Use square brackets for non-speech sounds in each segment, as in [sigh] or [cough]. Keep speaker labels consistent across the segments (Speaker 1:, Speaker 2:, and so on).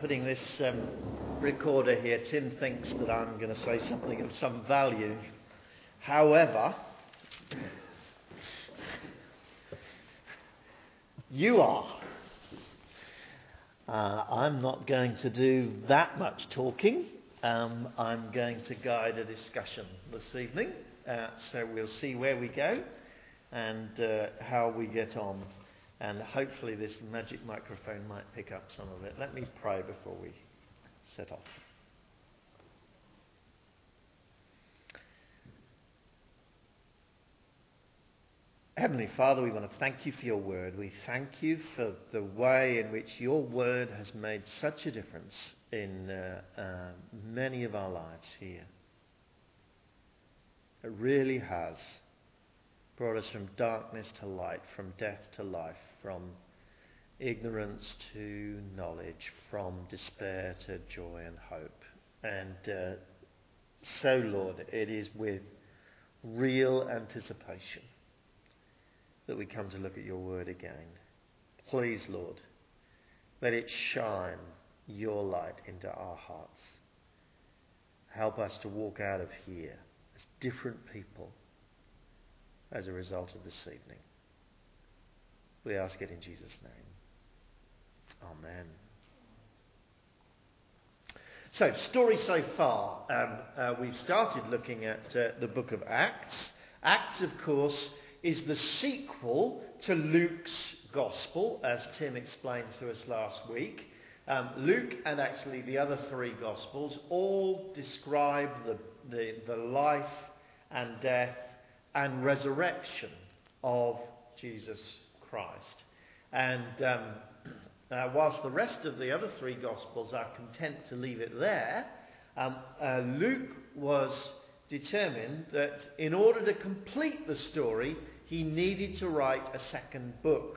Speaker 1: putting this um, recorder here, Tim thinks that I'm going to say something of some value. However, you are. Uh, I'm not going to do that much talking. Um, I'm going to guide a discussion this evening. Uh, so we'll see where we go and uh, how we get on. And hopefully, this magic microphone might pick up some of it. Let me pray before we set off. Heavenly Father, we want to thank you for your word. We thank you for the way in which your word has made such a difference in uh, uh, many of our lives here. It really has brought us from darkness to light, from death to life, from ignorance to knowledge, from despair to joy and hope. And uh, so, Lord, it is with real anticipation that we come to look at your word again. Please, Lord, let it shine your light into our hearts. Help us to walk out of here as different people as a result of this evening. We ask it in Jesus' name. Amen. So, story so far. Um, uh, we've started looking at uh, the book of Acts. Acts, of course, is the sequel to Luke's gospel, as Tim explained to us last week. Um, Luke and actually the other three gospels all describe the, the, the life and death and resurrection of Jesus Christ. And um, [clears throat] uh, whilst the rest of the other three Gospels are content to leave it there, um, uh, Luke was determined that in order to complete the story, he needed to write a second book.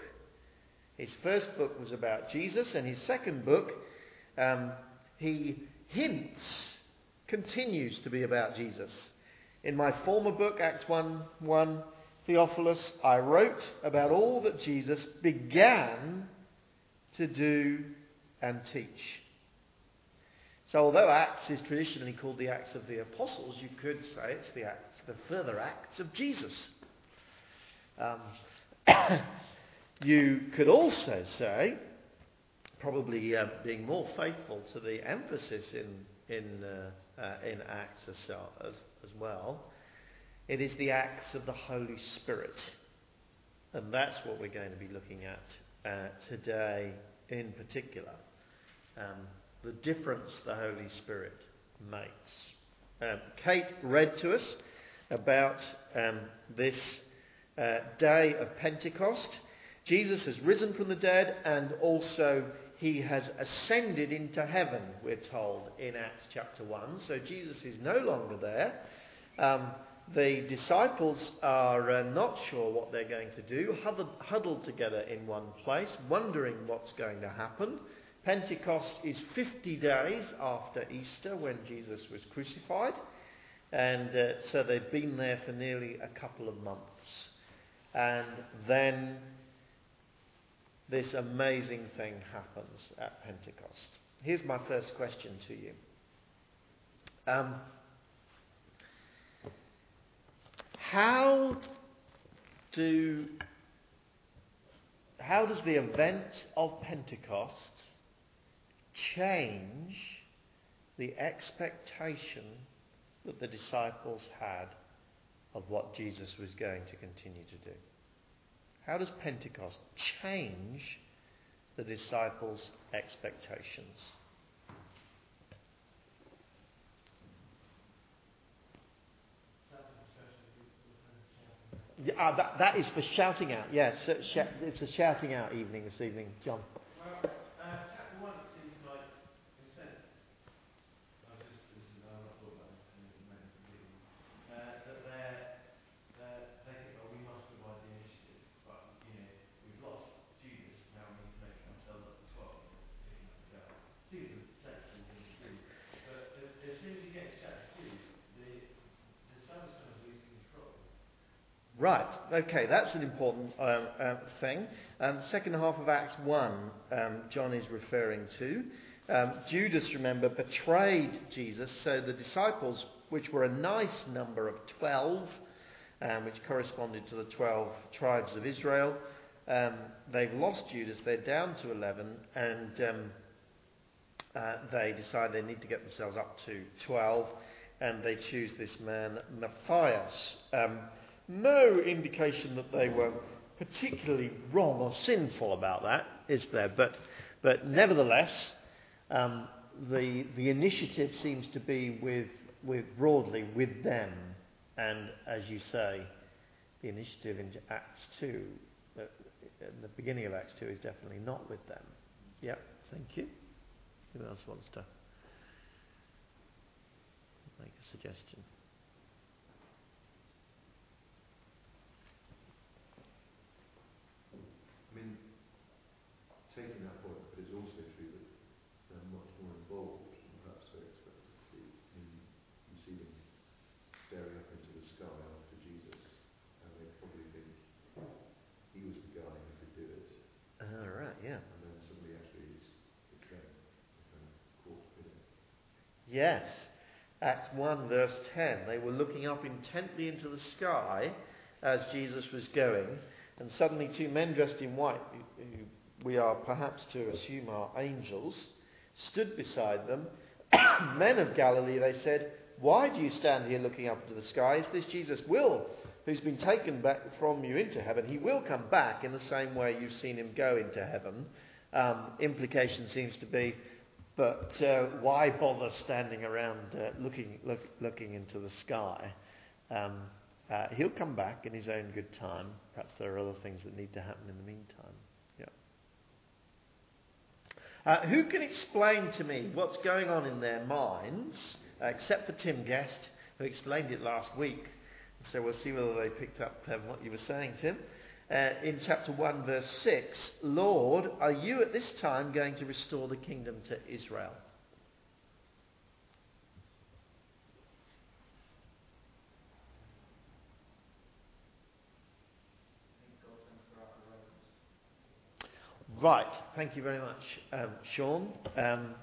Speaker 1: His first book was about Jesus, and his second book, um, he hints, continues to be about Jesus. In my former book, Acts 1 1, Theophilus, I wrote about all that Jesus began to do and teach. So, although Acts is traditionally called the Acts of the Apostles, you could say it's the, Acts, the further Acts of Jesus. Um, [coughs] you could also say, probably uh, being more faithful to the emphasis in, in, uh, uh, in Acts as, as, as well, it is the acts of the Holy Spirit. And that's what we're going to be looking at uh, today in particular. Um, the difference the Holy Spirit makes. Um, Kate read to us about um, this uh, day of Pentecost. Jesus has risen from the dead and also he has ascended into heaven, we're told in Acts chapter 1. So Jesus is no longer there. Um, the disciples are uh, not sure what they're going to do, huddled, huddled together in one place, wondering what's going to happen. Pentecost is 50 days after Easter when Jesus was crucified. And uh, so they've been there for nearly a couple of months. And then this amazing thing happens at Pentecost. Here's my first question to you. Um, how do how does the event of Pentecost change the expectation that the disciples had of what Jesus was going to continue to do? How does Pentecost change the disciples' expectations? Yeah, uh, that, that is for shouting out. Yes, it's a shouting out evening this evening. John. Okay, that's an important um, uh, thing. the second half of Acts 1, um, John is referring to. Um, Judas, remember, betrayed Jesus, so the disciples, which were a nice number of 12, um, which corresponded to the 12 tribes of Israel, um, they've lost Judas, they're down to 11, and um, uh, they decide they need to get themselves up to 12, and they choose this man, Matthias. Um, no indication that they were particularly wrong or sinful about that, is there? But, but nevertheless, um, the, the initiative seems to be with, with broadly with them. And as you say, the initiative in Acts 2 in the beginning of Acts 2 is definitely not with them. Yeah, thank you. Who else wants to make a suggestion?
Speaker 2: I mean, taking that point, but it's also true that they're much more involved than perhaps they expected to be. In, them staring up into the sky after Jesus, and they probably think he was the guy who could do it.
Speaker 1: All right, yeah.
Speaker 2: And then suddenly, actually, it's, it's them. Kind of caught in it.
Speaker 1: Yes. Acts 1, verse 10. They were looking up intently into the sky as Jesus was going, and suddenly two men dressed in white, who who we are perhaps to assume are angels, stood beside them. [coughs] men of Galilee, they said, Why do you stand here looking up into the sky? If this Jesus will, who's been taken back from you into heaven, he will come back in the same way you've seen him go into heaven. Um, implication seems to be, but uh, why bother standing around uh, looking, look, looking into the sky? Um, uh, he'll come back in his own good time. Perhaps there are other things that need to happen in the meantime. Uh, who can explain to me what's going on in their minds, uh, except for Tim Guest, who explained it last week? So we'll see whether they picked up um, what you were saying, Tim. Uh, in chapter 1, verse 6, Lord, are you at this time going to restore the kingdom to Israel? Right, thank you very much, um, Sean. Um,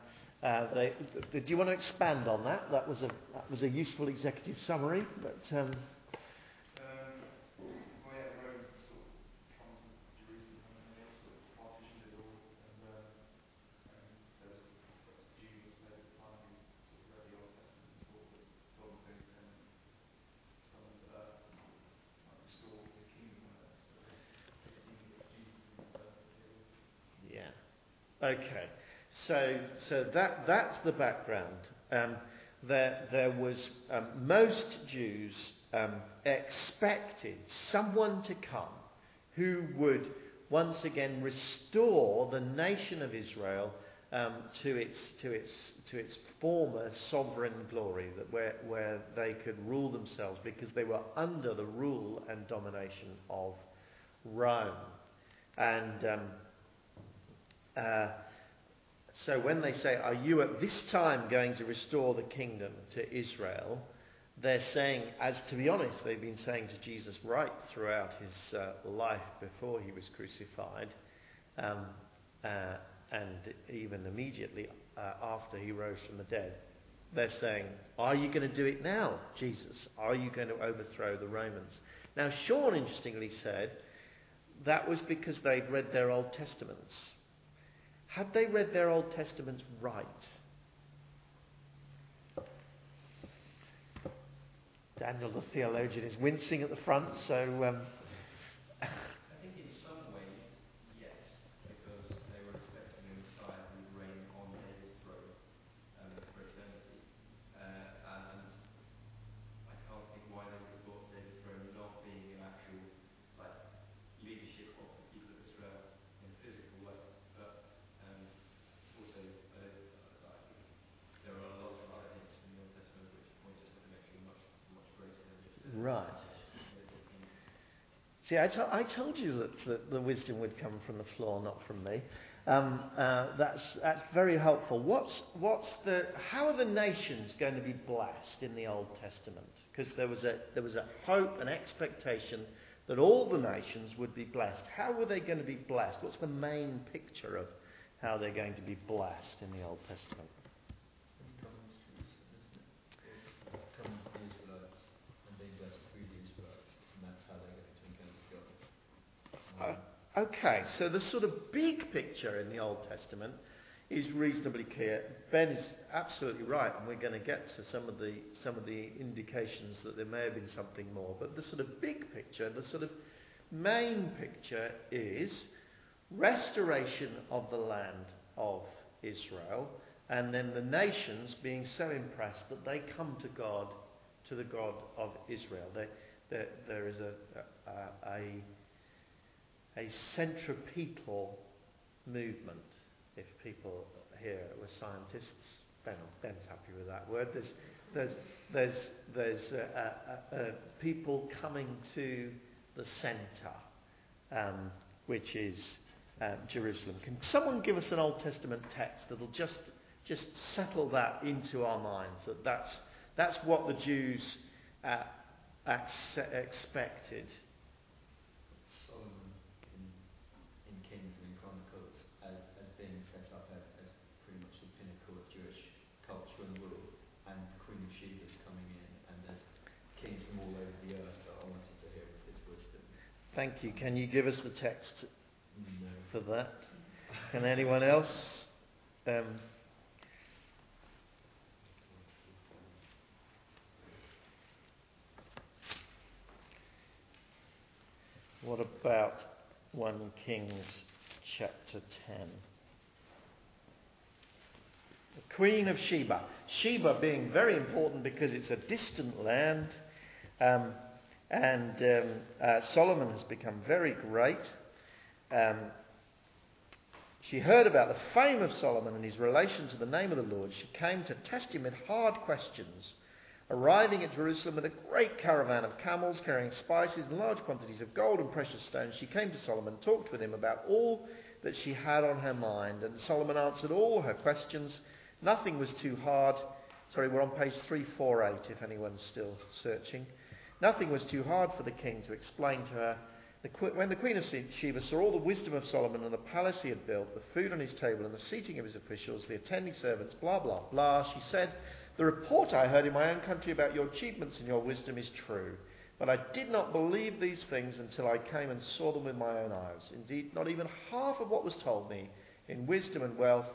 Speaker 1: uh, they, do you want to expand on that? That was a, that was a useful executive summary, but um,
Speaker 3: well, yeah, the Romans sort of come to Jerusalem and they sort of partitioned it all, and um, um, there was a Jews there at the time who sort of read the Old Testament and thought that God was going to send someone to earth and like, restore his kingdom on earth. So they assumed that Jesus would be the person to do it.
Speaker 1: Yeah. Okay. So, so that, that's the background. Um, there, there was um, most Jews um, expected someone to come who would once again restore the nation of Israel um, to its to its to its former sovereign glory, that where where they could rule themselves because they were under the rule and domination of Rome, and. Uh, so when they say, Are you at this time going to restore the kingdom to Israel? They're saying, as to be honest, they've been saying to Jesus right throughout his uh, life before he was crucified, um, uh, and even immediately uh, after he rose from the dead. They're saying, Are you going to do it now, Jesus? Are you going to overthrow the Romans? Now, Sean interestingly said that was because they'd read their Old Testaments. Had they read their Old Testaments right? Daniel the theologian is wincing at the front, so um,
Speaker 4: I think in some ways, yes, because they were expecting a Messiah who would reign on David's throne um, for eternity. Uh, and I can't think why they would have thought David's throne not being an actual like leadership of the people of Israel in a physical way. But um, also, I, don't, I think there are lots of other hints in the Old Testament which point to something actually much, much greater than just a
Speaker 1: Right.
Speaker 4: political king.
Speaker 1: See, I, to- I told you that, that the wisdom would come from the floor, not from me. Um, uh, that's, that's very helpful. What's, what's the, how are the nations going to be blessed in the Old Testament? Because there, was a, there was a hope, and expectation that all the nations would be blessed. How were they going to be blessed? What's the main picture of how they're going to be blessed in the Old Testament.
Speaker 5: It's coming to Jerusalem, isn't it? Or Coming to the Israelites and being blessed through the Israelites, and that's how they're going to encounter God. Um,
Speaker 1: Okay, so the sort of big picture in the Old Testament is reasonably clear. Ben is absolutely right, and we're going to get to some of the some of the indications that there may have been something more. But the sort of big picture, the sort of main picture is restoration of the land of Israel, and then the nations being so impressed that they come to God, to the God of Israel. There, there is a, a, a a centripetal movement, if people here were scientists. Ben, Ben's happy with that word. There's, there's, there's, there's uh, uh, uh, people coming to the centre, um, which is um, Jerusalem. Can someone give us an Old Testament text that'll just, just settle that into our minds, that that's, that's what the Jews uh, expected?
Speaker 5: Solomon in, in Kings and in Chronicles as, as being set up as, as pretty much the pinnacle of Jewish culture and rule, and the Queen of Sheba's coming in, and there's kings from all over the earth that are wanting to hear of his wisdom.
Speaker 1: Thank you. Can you give us the text
Speaker 5: No.
Speaker 1: for that? Can anyone else? Um, what about 1 Kings chapter 10? The Queen of Sheba. Sheba being very important because it's a distant land, um, and um, uh, Solomon has become very great. Um, she heard about the fame of Solomon and his relation to the name of the Lord. She came to test him with hard questions. Arriving at Jerusalem with a great caravan of camels carrying spices and large quantities of gold and precious stones, she came to Solomon and talked with him about all that she had on her mind. And Solomon answered all her questions. Nothing was too hard. Sorry, we're on page 348 if anyone's still searching. Nothing was too hard for the king to explain to her. When the queen of Sheba saw all the wisdom of Solomon and the palace he had built, the food on his table and the seating of his officials, the attending servants, blah, blah, blah, she said, The report I heard in my own country about your achievements and your wisdom is true. But I did not believe these things until I came and saw them with my own eyes. Indeed, not even half of what was told me in wisdom and wealth.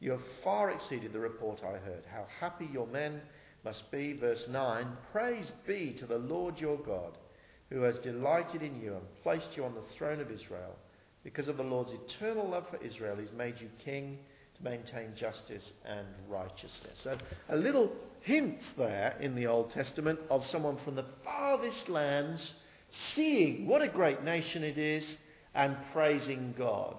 Speaker 1: You have far exceeded the report I heard. How happy your men must be. Verse 9 Praise be to the Lord your God, who has delighted in you and placed you on the throne of Israel. Because of the Lord's eternal love for Israel, he's made you king to maintain justice and righteousness. So, a little hint there in the Old Testament of someone from the farthest lands seeing what a great nation it is and praising God.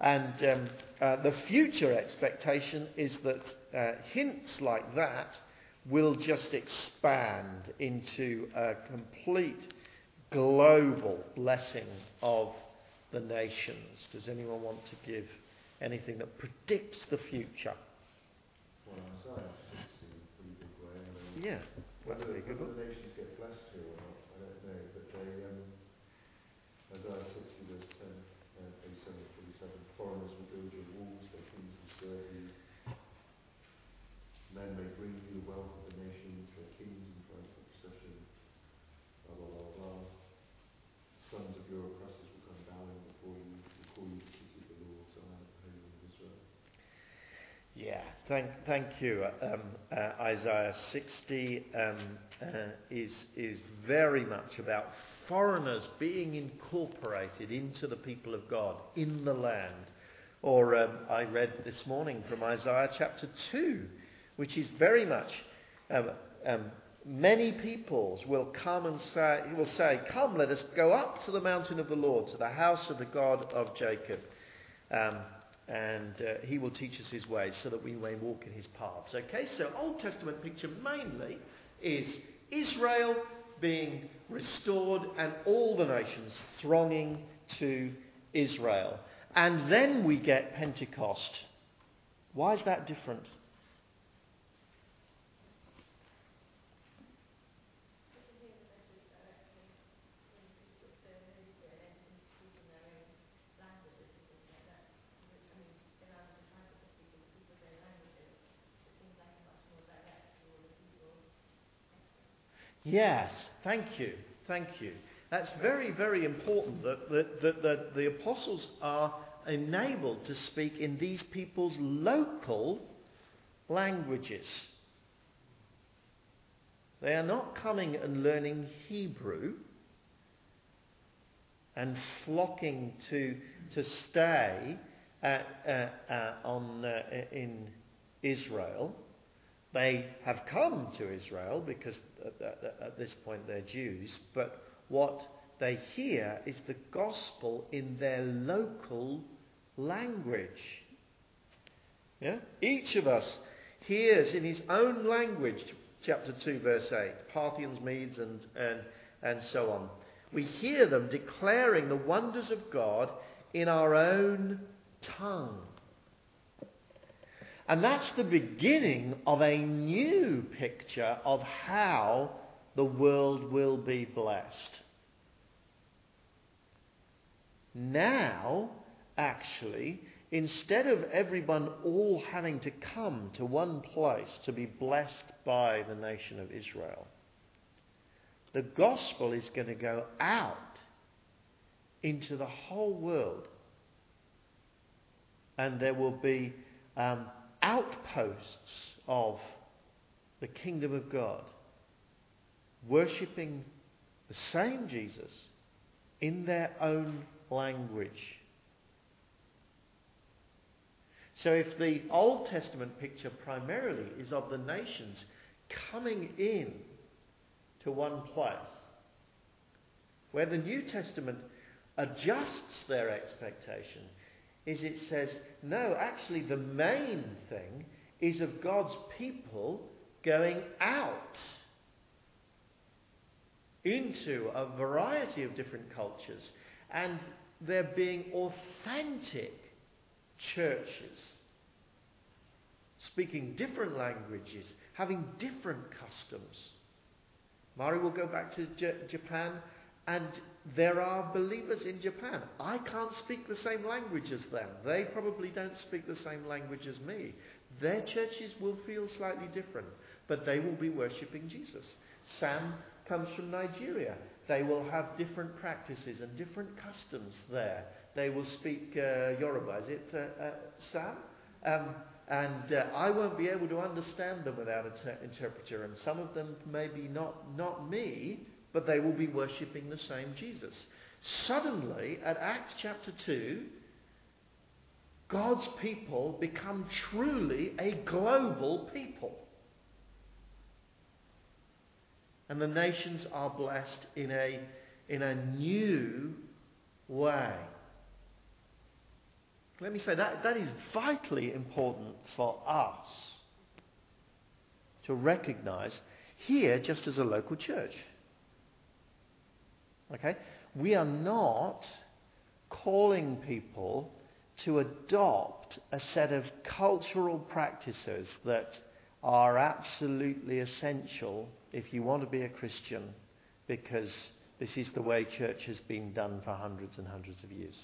Speaker 1: And um, uh, the future expectation is that uh, hints like that will just expand into a complete global blessing of the nations. Does anyone want to give anything that predicts the future?
Speaker 2: Well, Isaiah 60 in a pretty big way. I mean,
Speaker 1: Yeah, be a
Speaker 2: whether the nations get blessed here or not, I don't know. But they, um, Isaiah 60 verse 10, uh, page 747, foreigners will build your walls, their kings will serve you. Men may bring you the wealth of the nations, their kings in triumphal procession. Blah, blah, blah, blah. Sons of your oppressors will come bowing before you, will call you to city of the Lord, Zion, the Holy One of Israel.
Speaker 1: Yeah, thank, thank you. Um, uh, Isaiah 60 um, uh, is, is very much about foreigners being incorporated into the people of God in the land. Or um, I read this morning from Isaiah chapter 2, which is very much um, um, many peoples will come and say, will say, Come, let us go up to the mountain of the Lord, to the house of the God of Jacob. Um, and uh, he will teach us his ways so that we may walk in his paths. Okay, so Old Testament picture mainly is Israel being restored and all the nations thronging to Israel. And then we get Pentecost. Why is that different? Yes, thank you, thank you. That's very, very important that, that, that, that the apostles are enabled to speak in these people's local languages. They are not coming and learning Hebrew and flocking to, to stay at, uh, uh, on, uh, in Israel. They have come to Israel because at, this point they're Jews, but what they hear is the gospel in their local language. Yeah? Each of us hears in his own language, chapter 2, verse 8, Parthians, Medes, and, and, and so on. We hear them declaring the wonders of God in our own tongue. And that's the beginning of a new picture of how the world will be blessed. Now, actually, instead of everyone all having to come to one place to be blessed by the nation of Israel, the gospel is going to go out into the whole world. And there will be um, outposts of the kingdom of God, worshipping the same Jesus in their own language. So if the Old Testament picture primarily is of the nations coming in to one place, where the New Testament adjusts their expectation is it says, no, actually the main thing is of God's people going out into a variety of different cultures and there being authentic churches speaking different languages, having different customs. Mari will go back to J- Japan and there are believers in Japan. I can't speak the same language as them. They probably don't speak the same language as me. Their churches will feel slightly different, but they will be worshipping Jesus. Sam comes from Nigeria. They will have different practices and different customs there. They will speak uh, Yoruba. Is it uh, uh, Sam? Um, and uh, I won't be able to understand them without an interpreter. And some of them maybe not not me, but they will be worshipping the same Jesus. Suddenly, at Acts chapter 2, God's people become truly a global people. And the nations are blessed in a, in a new way. Let me say that, that is vitally important for us to recognize here just as a local church. Okay? We are not calling people to adopt a set of cultural practices that are absolutely essential if you want to be a Christian because this is the way church has been done for hundreds and hundreds of years.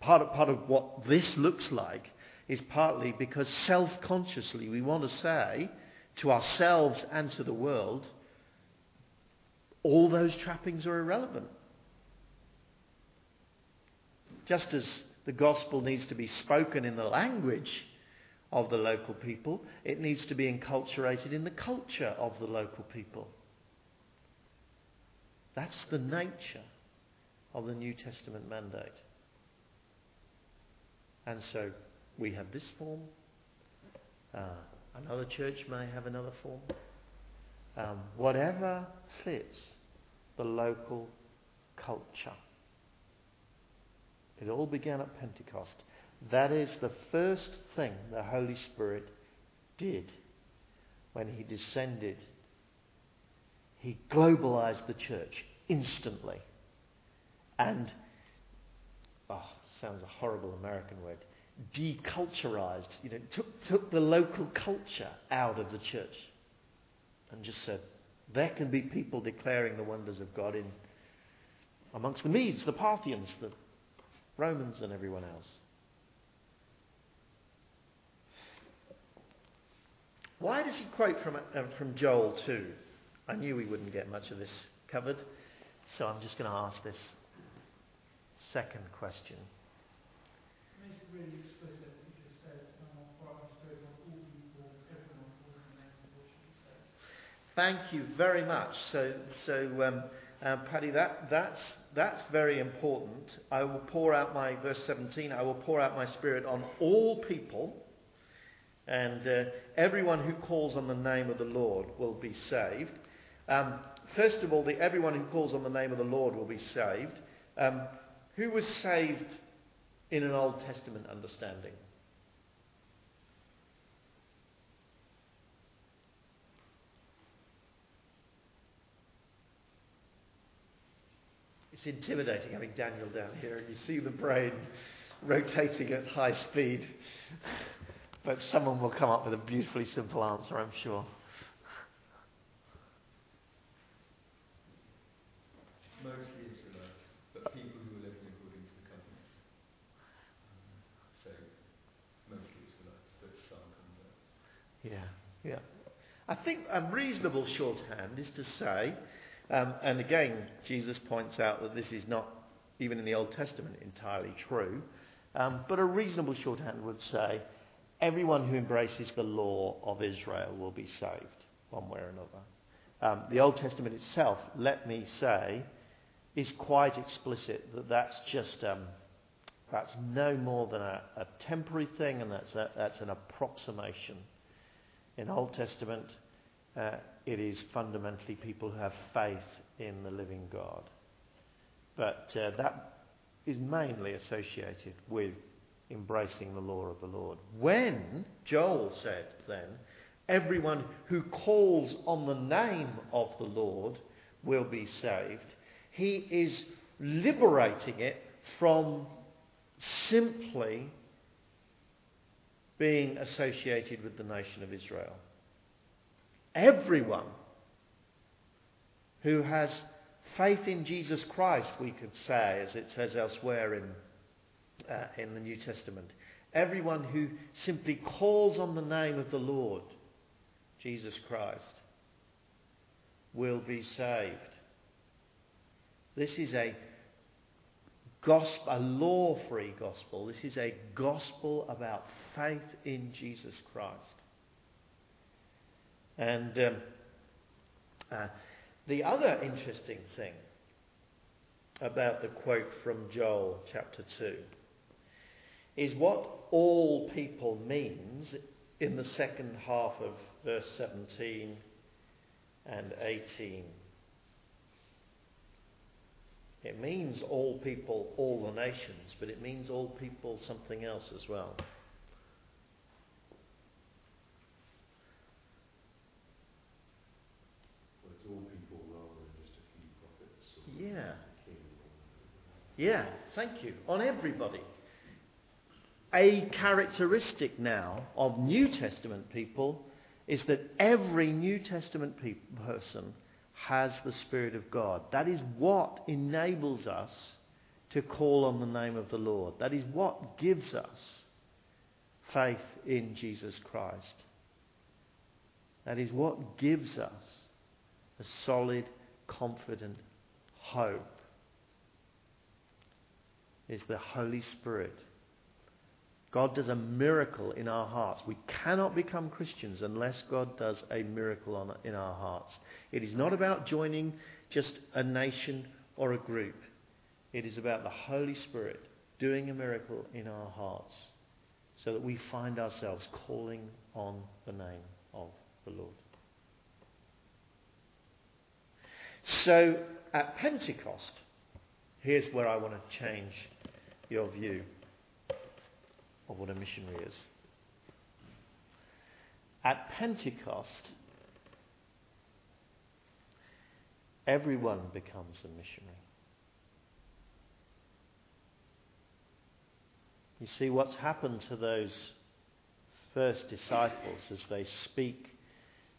Speaker 1: Part of, part of what this looks like is partly because self consciously we want to say to ourselves and to the world, all those trappings are irrelevant. Just as the gospel needs to be spoken in the language of the local people, it needs to be enculturated in the culture of the local people. That's the nature of the New Testament mandate. And so we have this form. Uh, another church may have another form. Um, whatever fits the local culture. It all began at Pentecost. That is the first thing the Holy Spirit did when he descended. He globalized the church instantly. And, oh, sounds a horrible American word, deculturized, you know, took, took the local culture out of the church and just said, there can be people declaring the wonders of God in amongst the Medes, the Parthians, the Romans, and everyone else. Why does he quote from, uh, from Joel 2? I knew we wouldn't get much of this covered, so I'm just going to ask this second question.
Speaker 3: Makes it really explicit that you just said, um, for our spirit on all people, everyone was in the name of what you said.
Speaker 1: Thank you very much. So, so um, uh, Paddy, that, that's, that's very important. I will pour out my, verse 17, I will pour out my spirit on all people, and uh, everyone who calls on the name of the Lord will be saved. Um, first of all, the, everyone who calls on the name of the Lord will be saved. Um, who was saved in an Old Testament understanding? It's intimidating having Daniel down here and you see the brain rotating at high speed. But someone will come up with a beautifully simple answer, I'm sure.
Speaker 5: Mostly Israelites, but people who were living according to the covenant. Um, so, mostly Israelites, but some converts.
Speaker 1: Yeah, yeah. I think a reasonable shorthand is to say, um, and again, Jesus points out that this is not, even in the Old Testament, entirely true, um, but a reasonable shorthand would say, everyone who embraces the law of Israel will be saved, one way or another. Um, the Old Testament itself, let me say, is quite explicit that that's just um, that's no more than a, a temporary thing, and that's a, that's an approximation. In Old Testament, uh, it is fundamentally people who have faith in the living God, but uh, that is mainly associated with embracing the law of the Lord. When Joel said then, everyone who calls on the name of the Lord will be saved, he is liberating it from simply being associated with the nation of Israel. Everyone who has faith in Jesus Christ, we could say, as it says elsewhere in, uh, in the New Testament, everyone who simply calls on the name of the Lord, Jesus Christ, will be saved. This is a gospel, a law-free gospel. This is a gospel about faith in Jesus Christ. And um, uh, the other interesting thing about the quote from Joel chapter 2 is what all people means in the second half of verse 17 and 18. It means all people, all the nations, but it means all people something else as well.
Speaker 2: Well, it's all people rather than just a few prophets or
Speaker 1: Yeah.
Speaker 2: a king.
Speaker 1: Yeah, thank you. On everybody. A characteristic now of New Testament people is that every New Testament pe- person has the Spirit of God. That is what enables us to call on the name of the Lord. That is what gives us faith in Jesus Christ. That is what gives us a solid, confident hope. Is the Holy Spirit. God does a miracle in our hearts. We cannot become Christians unless God does a miracle on, in our hearts. It is not about joining just a nation or a group. It is about the Holy Spirit doing a miracle in our hearts so that we find ourselves calling on the name of the Lord. So at Pentecost, here's where I want to change your view of what a missionary is. At Pentecost, everyone becomes a missionary. You see, what's happened to those first disciples as they speak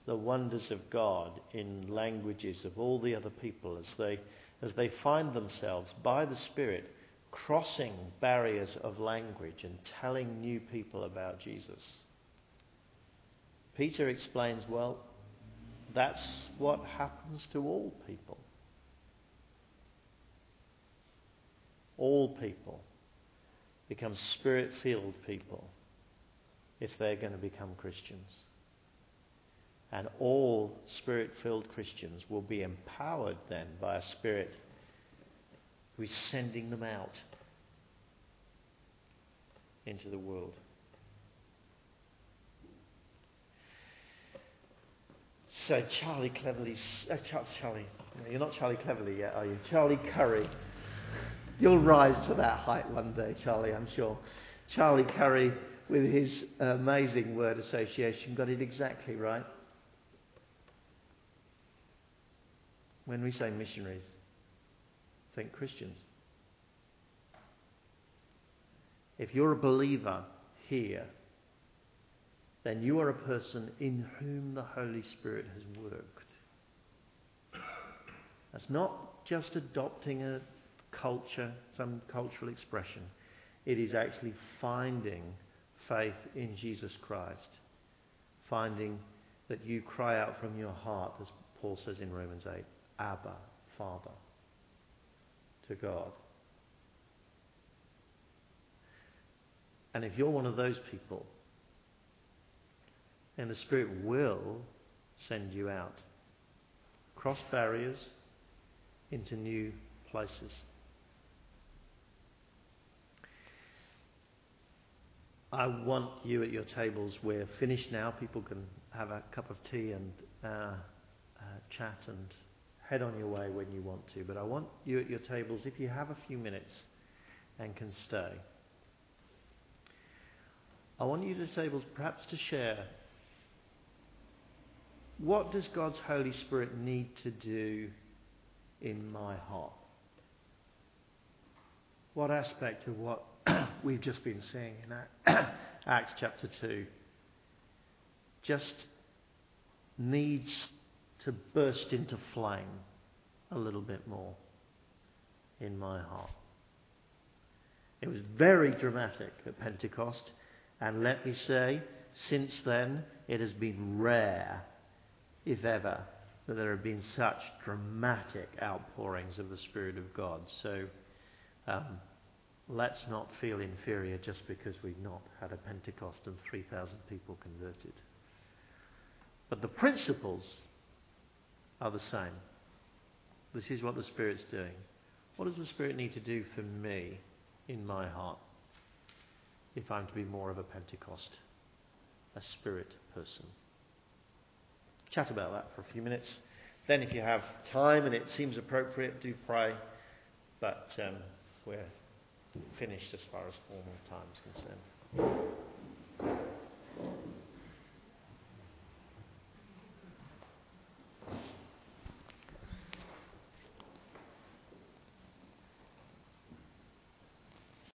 Speaker 1: the wonders of God in languages of all the other people, as they, as they find themselves by the Spirit crossing barriers of language and telling new people about Jesus. Peter explains, well, that's what happens to all people. All people become spirit filled people if they're going to become Christians. And all spirit filled Christians will be empowered then by a spirit who is sending them out into the world. So Charlie Cleverly, uh, Charlie, you're not Charlie Cleverly yet, are you? Charlie Curry. You'll rise to that height one day, Charlie, I'm sure. Charlie Curry, with his amazing word association, got it exactly right. When we say missionaries, think Christians. If you're a believer here, then you are a person in whom the Holy Spirit has worked. That's not just adopting a culture, some cultural expression. It is actually finding faith in Jesus Christ. Finding that you cry out from your heart, as Paul says in Romans 8, Abba, Father, to God. And if you're one of those people, then the Spirit will send you out, cross barriers into new places. I want you at your tables. We're finished now. People can have a cup of tea and uh, uh, chat and head on your way when you want to. But I want you at your tables, if you have a few minutes and can stay, I want you to tables perhaps to share what does God's Holy Spirit need to do in my heart? What aspect of what [clears throat] we've just been seeing in [clears throat] Acts chapter 2 just needs to burst into flame a little bit more in my heart? It was very dramatic at Pentecost. And let me say, since then, it has been rare, if ever, that there have been such dramatic outpourings of the Spirit of God. So um, let's not feel inferior just because we've not had a Pentecost and 3,000 people converted. But the principles are the same. This is what the Spirit's doing. What does the Spirit need to do for me in my heart? If I'm to be more of a Pentecost, a spirit person. Chat about that for a few minutes. Then, if you have time and it seems appropriate, do pray. But um, we're finished as far as formal time is concerned.